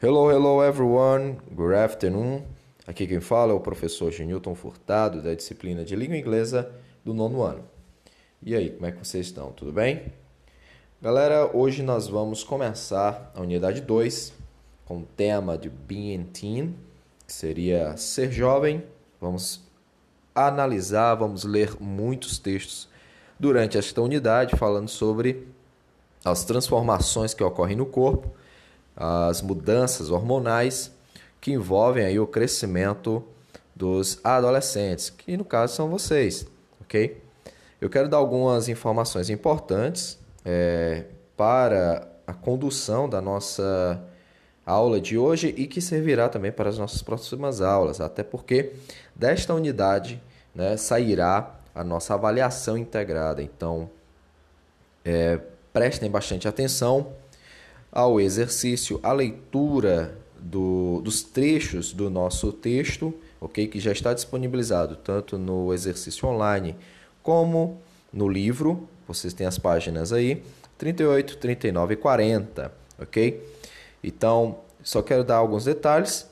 Hello, hello everyone. Good afternoon. Aqui quem fala é o professor Genilton Furtado, da disciplina de língua inglesa do nono ano. E aí, como é que vocês estão? Tudo bem? Galera, hoje nós vamos começar a unidade 2 com o tema de Being Teen, que seria ser jovem. Vamos analisar, vamos ler muitos textos durante esta unidade falando sobre as transformações que ocorrem no corpo as mudanças hormonais que envolvem aí o crescimento dos adolescentes, que no caso são vocês, ok? Eu quero dar algumas informações importantes é, para a condução da nossa aula de hoje e que servirá também para as nossas próximas aulas, até porque desta unidade né, sairá a nossa avaliação integrada. Então, é, prestem bastante atenção ao exercício, à leitura do, dos trechos do nosso texto, ok? Que já está disponibilizado tanto no exercício online como no livro. Vocês têm as páginas aí, 38, 39 e 40, ok? Então, só quero dar alguns detalhes.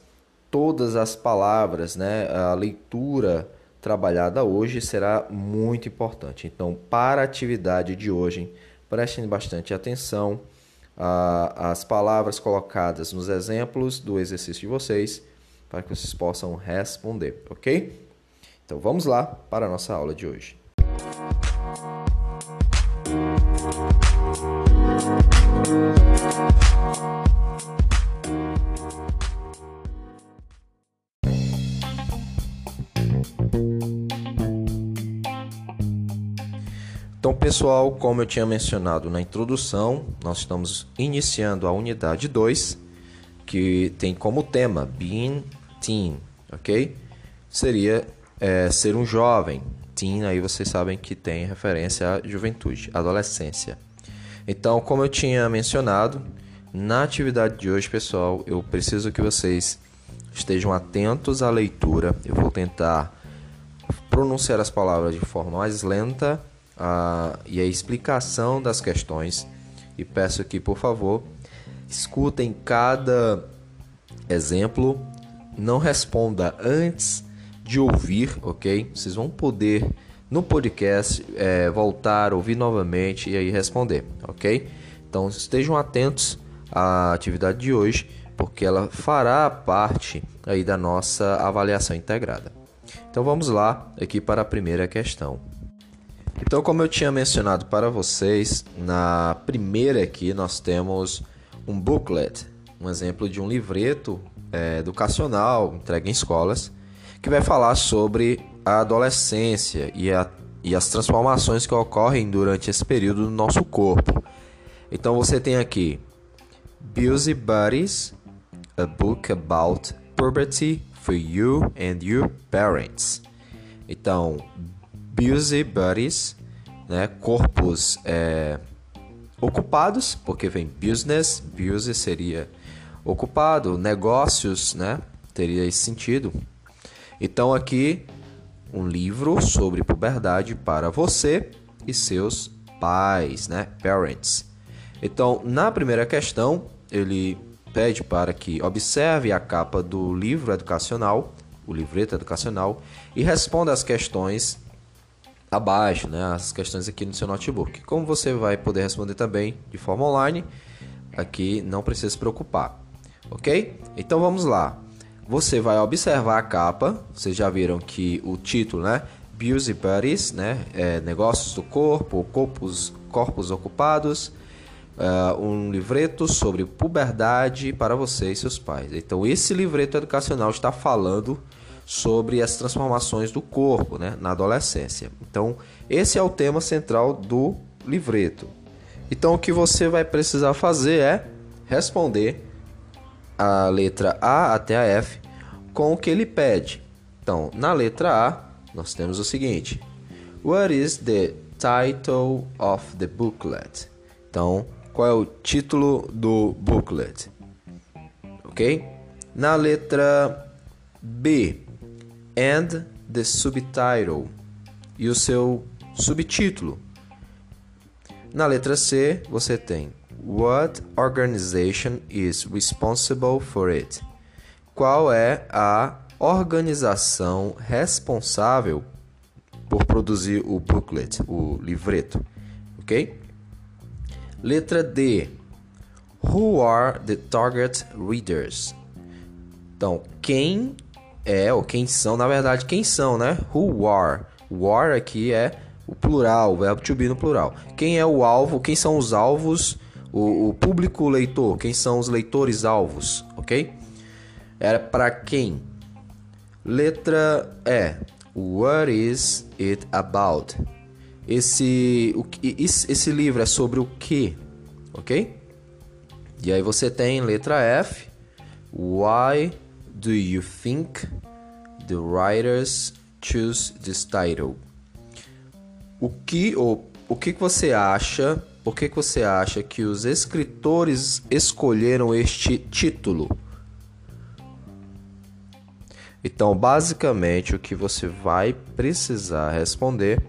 Todas as palavras, né? A leitura trabalhada hoje será muito importante. Então, para a atividade de hoje, prestem bastante atenção as palavras colocadas nos exemplos do exercício de vocês para que vocês possam responder, ok? Então vamos lá para a nossa aula de hoje. Pessoal, como eu tinha mencionado na introdução, nós estamos iniciando a unidade 2, que tem como tema Being Teen, ok? Seria é, ser um jovem. Teen, aí vocês sabem que tem referência à juventude, adolescência. Então, como eu tinha mencionado, na atividade de hoje, pessoal, eu preciso que vocês estejam atentos à leitura. Eu vou tentar pronunciar as palavras de forma mais lenta a, e a explicação das questões. E peço que, por favor, escutem cada exemplo. Não responda antes de ouvir, ok? Vocês vão poder no podcast é, voltar, ouvir novamente e aí responder, ok? Então estejam atentos à atividade de hoje, porque ela fará parte aí da nossa avaliação integrada. Então vamos lá aqui para a primeira questão. Então, como eu tinha mencionado para vocês, na primeira aqui nós temos um booklet, um exemplo de um livreto é, educacional entregue em escolas, que vai falar sobre a adolescência e, a, e as transformações que ocorrem durante esse período no nosso corpo. Então, você tem aqui Busy Buddies, a book about puberty for you and your parents. Então, busy buddies, né? corpos é, ocupados, porque vem business, busy seria ocupado, negócios, né? teria esse sentido. Então aqui um livro sobre puberdade para você e seus pais, né? Parents. Então, na primeira questão, ele pede para que observe a capa do livro educacional, o livreto educacional, e responda as questões abaixo, né, as questões aqui no seu notebook. Como você vai poder responder também de forma online, aqui não precisa se preocupar, ok? Então vamos lá. Você vai observar a capa. Vocês já viram que o título, né? Beauty Buddies, né? É, negócios do corpo, corpos, corpos ocupados. Uh, um livreto sobre puberdade para você e seus pais. Então, esse livreto educacional está falando sobre as transformações do corpo né, na adolescência. Então, esse é o tema central do livreto. Então, o que você vai precisar fazer é responder a letra A até a F com o que ele pede. Então, na letra A, nós temos o seguinte: What is the title of the booklet? Então, qual é o título do booklet? Ok? Na letra B, and the subtitle e o seu subtítulo. Na letra C, você tem What organization is responsible for it? Qual é a organização responsável por produzir o booklet, o livreto, ok? Letra D. Who are the target readers? Então, quem é ou quem são, na verdade, quem são, né? Who are? War aqui é o plural, o verbo to be no plural. Quem é o alvo? Quem são os alvos? O, o público leitor? Quem são os leitores alvos? Ok? Era para quem? Letra E. What is it about? Esse, o, esse livro é sobre o que? Ok? E aí você tem letra F. Why do you think the writers choose this title? O que ou o que você acha? Por que você acha que os escritores escolheram este título? Então, basicamente, o que você vai precisar responder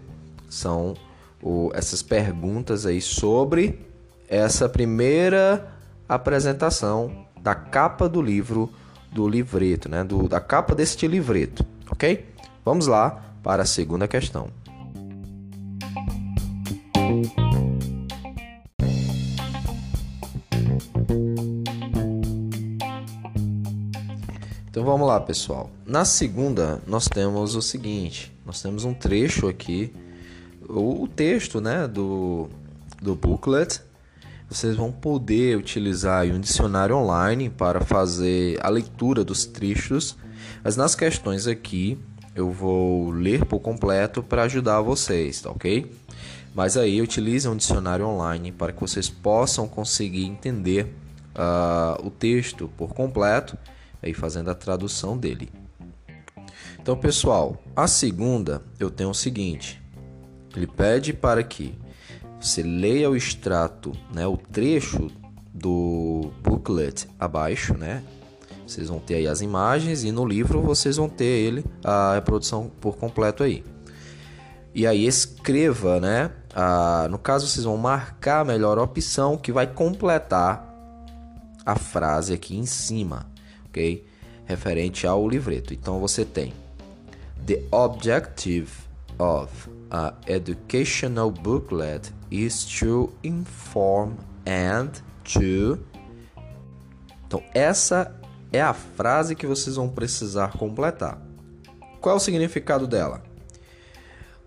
são o, essas perguntas aí sobre essa primeira apresentação da capa do livro, do livreto, né? Do, da capa deste livreto, ok? Vamos lá para a segunda questão. Então vamos lá, pessoal. Na segunda, nós temos o seguinte: nós temos um trecho aqui, o texto, né, do, do booklet. Vocês vão poder utilizar um dicionário online para fazer a leitura dos trechos, mas nas questões aqui eu vou ler por completo para ajudar vocês, tá ok? Mas aí utilize um dicionário online para que vocês possam conseguir entender uh, o texto por completo aí fazendo a tradução dele. Então, pessoal, a segunda eu tenho o seguinte: ele pede para que você leia o extrato, né, o trecho do booklet abaixo, né? Vocês vão ter aí as imagens e no livro vocês vão ter ele a reprodução por completo aí. E aí escreva, né? Ah, no caso vocês vão marcar a melhor opção que vai completar a frase aqui em cima ok? Referente ao livreto. Então você tem The objective of a educational booklet is to inform and to. Então essa é a frase que vocês vão precisar completar. Qual é o significado dela?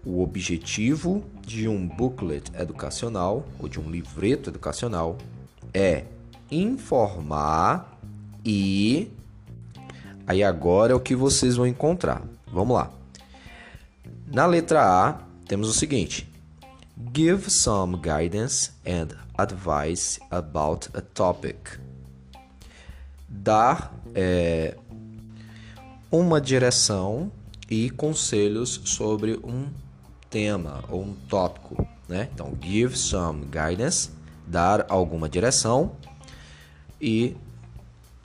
O objetivo de um booklet educacional ou de um livreto educacional é informar e Aí agora é o que vocês vão encontrar. Vamos lá. Na letra A, temos o seguinte: Give some guidance and advice about a topic. Dar é, uma direção e conselhos sobre um tema ou um tópico, né? Então, give some guidance, dar alguma direção e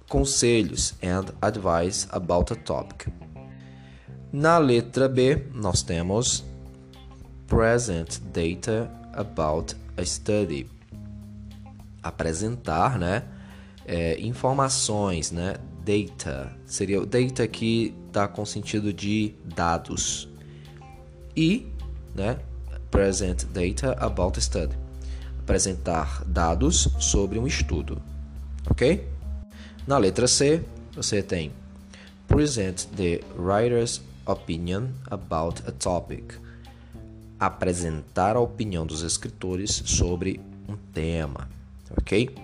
conselhos and advice about a topic. Na letra B, nós temos present data about a study. Apresentar, né? É, informações, né? Data. Seria o data aqui está com sentido de dados. E, né? Present data about a study. Apresentar dados sobre um estudo. Ok? Na letra C, você tem Present the writer's opinion about a topic. Apresentar a opinião dos escritores sobre um tema, ok?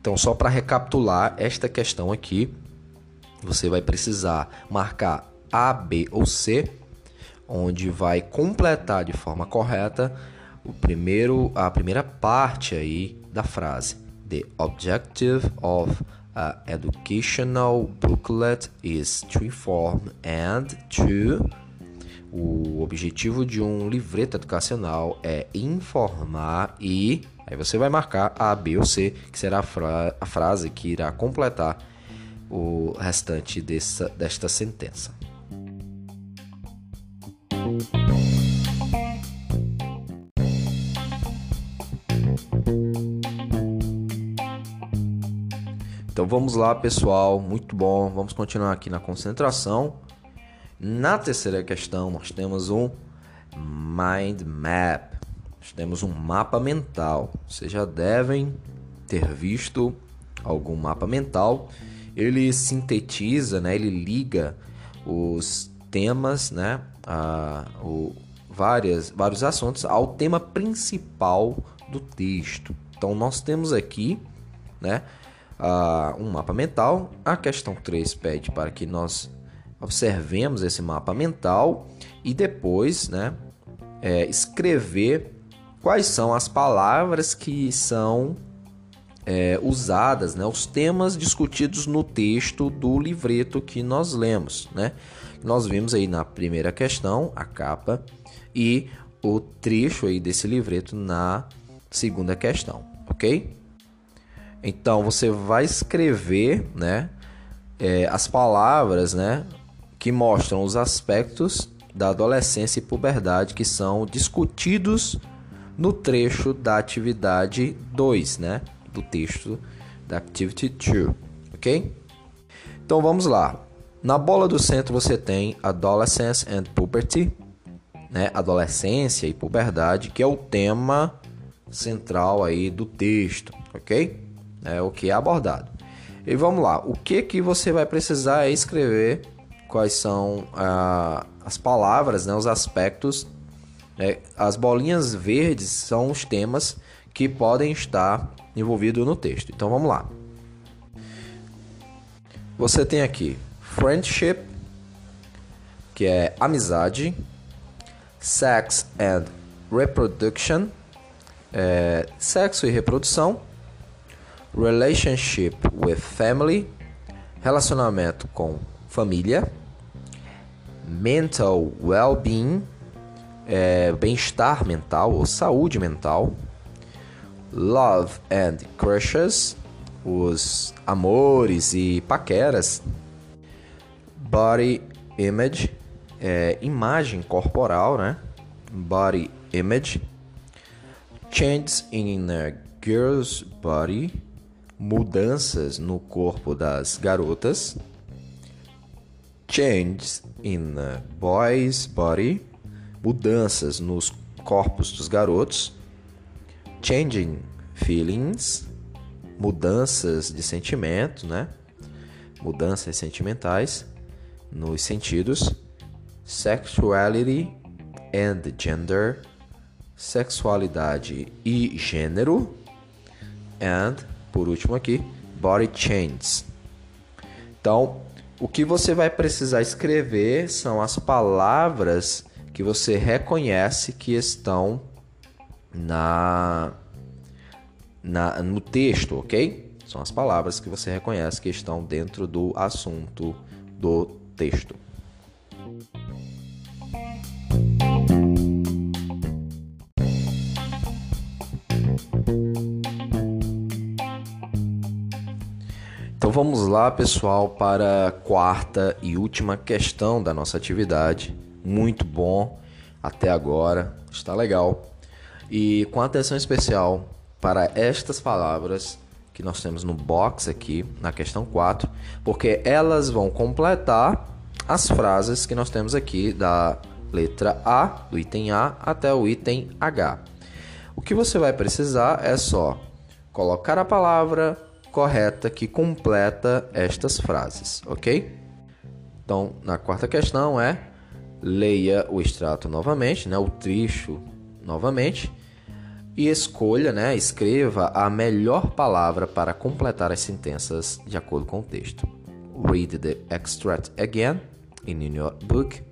Então, só para recapitular esta questão aqui, você vai precisar marcar A, B ou C, onde vai completar de forma correta o primeiro, a primeira parte aí da frase. The objective of an educational booklet is to inform and to. O objetivo de um livreto educacional é informar e. Aí você vai marcar A, B ou C, que será a, fra a frase que irá completar o restante dessa, desta sentença. Então vamos lá, pessoal, muito bom. Vamos continuar aqui na concentração. Na terceira questão, nós temos um mind map. Nós temos um mapa mental. Vocês já devem ter visto algum mapa mental. Ele sintetiza, né? Ele liga os temas, né? A, o, várias, vários assuntos ao tema principal do texto. Então nós temos aqui, né? Uh, um mapa mental. A questão 3 pede para que nós observemos esse mapa mental e depois né, é, escrever quais são as palavras que são é, usadas, né, os temas discutidos no texto do livreto que nós lemos. Né? Nós vimos aí na primeira questão a capa e o trecho aí desse livreto na segunda questão, ok? Então você vai escrever, né, é, as palavras, né, que mostram os aspectos da adolescência e puberdade que são discutidos no trecho da atividade 2, né, do texto da Activity 2, ok? Então vamos lá. Na bola do centro você tem Adolescence and Puberty, né, adolescência e puberdade, que é o tema central aí do texto, ok? É o que é abordado. E vamos lá, o que que você vai precisar é escrever quais são as palavras, né, os aspectos. Né, as bolinhas verdes são os temas que podem estar envolvidos no texto. Então vamos lá. Você tem aqui friendship, que é amizade, sex and reproduction, é, sexo e reprodução, relationship with family, relacionamento com família, mental well-being, é, bem-estar mental ou saúde mental, love and crushes, os amores e paqueras, body image, é, imagem corporal, né? Body image. Changes in a girl's body. Mudanças no corpo das garotas. Changes in boy's body. Mudanças nos corpos dos garotos. Changing feelings. Mudanças de sentimento, né? Mudanças sentimentais nos sentidos sexuality and gender, sexualidade e gênero, and por último aqui, body changes. Então, o que você vai precisar escrever são as palavras que você reconhece que estão na, na no texto, ok? São as palavras que você reconhece que estão dentro do assunto do texto. Então vamos lá, pessoal, para a quarta e última questão da nossa atividade. Muito bom até agora, está legal. E com atenção especial para estas palavras que nós temos no box aqui, na questão 4, porque elas vão completar as frases que nós temos aqui da letra A, do item A até o item H. O que você vai precisar é só colocar a palavra correta que completa estas frases, ok? Então, na quarta questão é leia o extrato novamente, né, o trecho novamente e escolha, né, escreva a melhor palavra para completar as sentenças de acordo com o texto. Read the extract again in your book.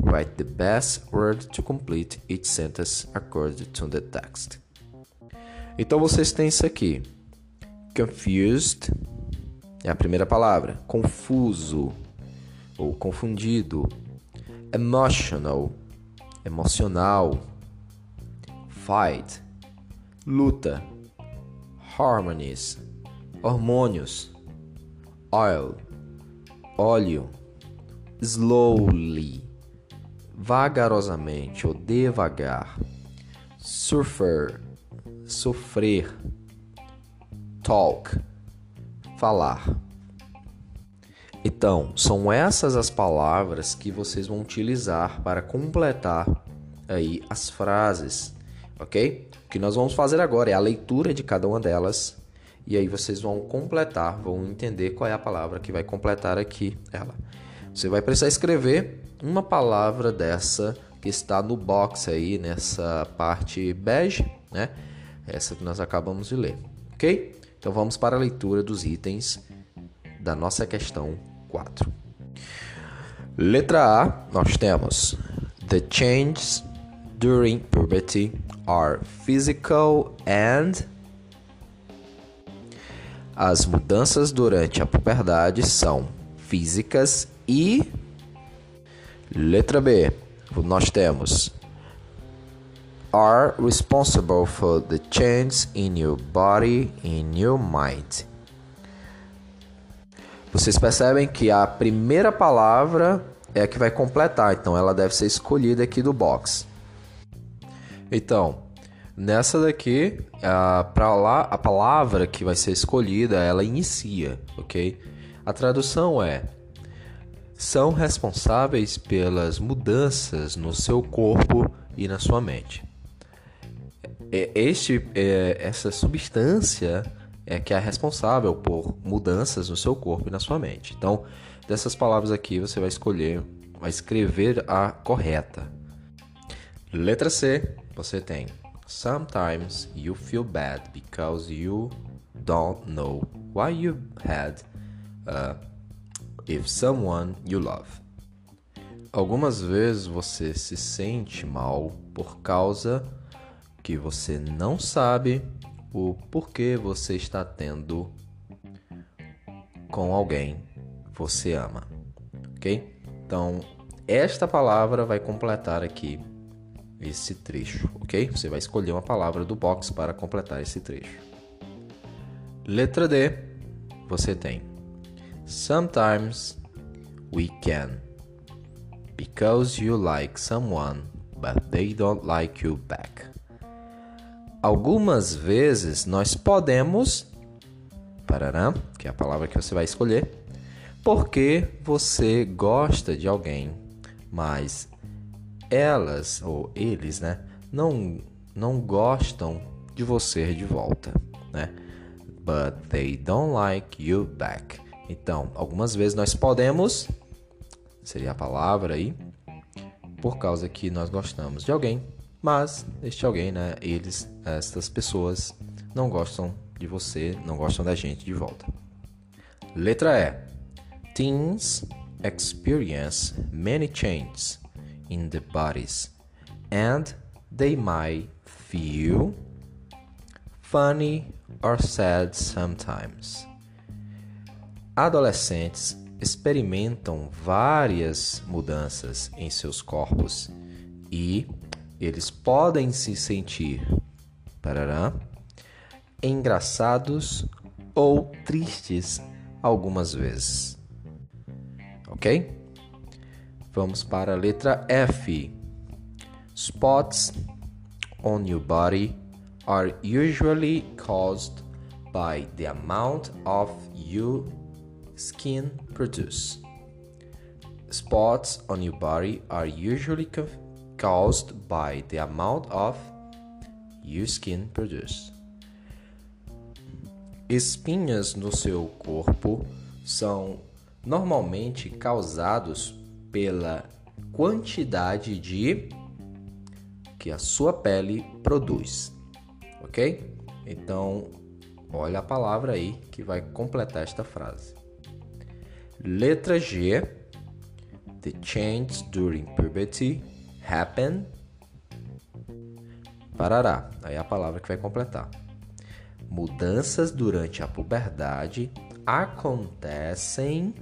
Write the best word to complete each sentence according to the text. Então vocês têm isso aqui. Confused é a primeira palavra. Confuso ou confundido. Emotional, emocional. Fight, luta. Harmonies, hormônios. Oil, óleo. Slowly, vagarosamente ou devagar. Surfer, sofrer talk, falar. Então, são essas as palavras que vocês vão utilizar para completar aí as frases, ok? O que nós vamos fazer agora é a leitura de cada uma delas e aí vocês vão completar, vão entender qual é a palavra que vai completar aqui ela. Você vai precisar escrever uma palavra dessa que está no box aí nessa parte bege, né? Essa que nós acabamos de ler, ok? Então vamos para a leitura dos itens da nossa questão 4. Letra A, nós temos The changes during puberty are physical and as mudanças durante a puberdade são físicas e. Letra B. Nós temos. Are responsible for the change in your body, in your mind. Vocês percebem que a primeira palavra é a que vai completar, então ela deve ser escolhida aqui do box. Então, Nessa daqui, a, pra lá, a palavra que vai ser escolhida, ela inicia, ok? A tradução é: são responsáveis pelas mudanças no seu corpo e na sua mente. É, este, é, essa substância é que é responsável por mudanças no seu corpo e na sua mente. Então, dessas palavras aqui, você vai escolher, vai escrever a correta. Letra C, você tem Sometimes you feel bad because you don't know why you had uh, if someone you love. Algumas vezes você se sente mal por causa que você não sabe o porquê você está tendo com alguém você ama, ok? Então, esta palavra vai completar aqui esse trecho, ok? Você vai escolher uma palavra do box para completar esse trecho. Letra D, você tem Sometimes we can because you like someone but they don't like you back. Algumas vezes nós podemos parará, que é a palavra que você vai escolher, porque você gosta de alguém, mas elas ou eles, né, não não gostam de você de volta, né? But they don't like you back. Então, algumas vezes nós podemos seria a palavra aí, por causa que nós gostamos de alguém, mas este alguém, né, eles, estas pessoas não gostam de você, não gostam da gente de volta. Letra E. Teens experience many changes in the bodies, and they might feel funny or sad sometimes. Adolescentes experimentam várias mudanças em seus corpos e eles podem se sentir parará, engraçados ou tristes algumas vezes. Ok? Vamos para a letra F. Spots on your body are usually caused by the amount of your skin produce. Spots on your body are usually caused by the amount of your skin produce. Espinhas no seu corpo são normalmente causados pela quantidade de que a sua pele produz, ok? Então, olha a palavra aí que vai completar esta frase. Letra G. The change during puberty happen. Parará. Aí é a palavra que vai completar. Mudanças durante a puberdade acontecem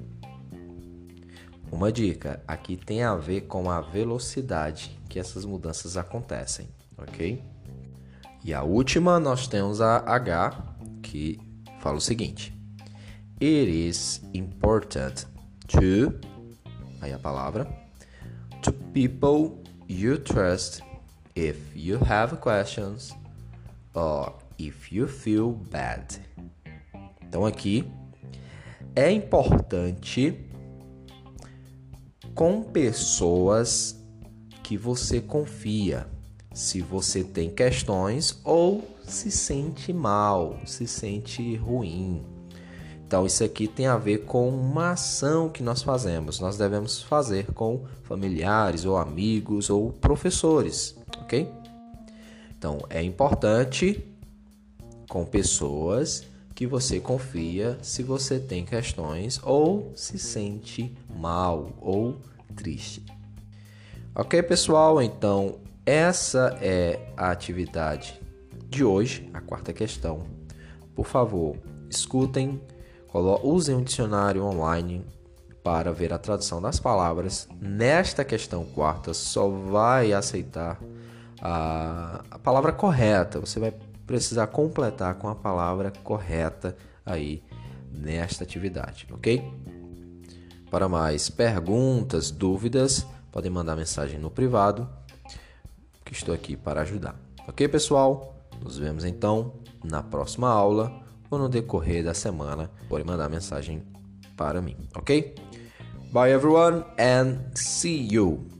uma dica, aqui tem a ver com a velocidade que essas mudanças acontecem, ok? E a última nós temos a H, que fala o seguinte: It is important to, aí a palavra, to people you trust if you have questions or if you feel bad. Então aqui é importante com pessoas que você confia. Se você tem questões ou se sente mal, se sente ruim. Então, isso aqui tem a ver com uma ação que nós fazemos. Nós devemos fazer com familiares ou amigos ou professores, ok? Então, é importante com pessoas que você confia se você tem questões ou se sente mal ou triste. Ok, pessoal? Então, essa é a atividade de hoje, a quarta questão. Por favor, escutem, usem um dicionário online para ver a tradução das palavras. Nesta questão quarta, só vai aceitar a, a palavra correta. Você vai precisar completar com a palavra correta aí nesta atividade, ok? Para mais perguntas, dúvidas, podem mandar mensagem no privado, que estou aqui para ajudar. Ok, pessoal? Nos vemos então na próxima aula ou no decorrer da semana. Pode mandar mensagem para mim, ok? Bye everyone and see you.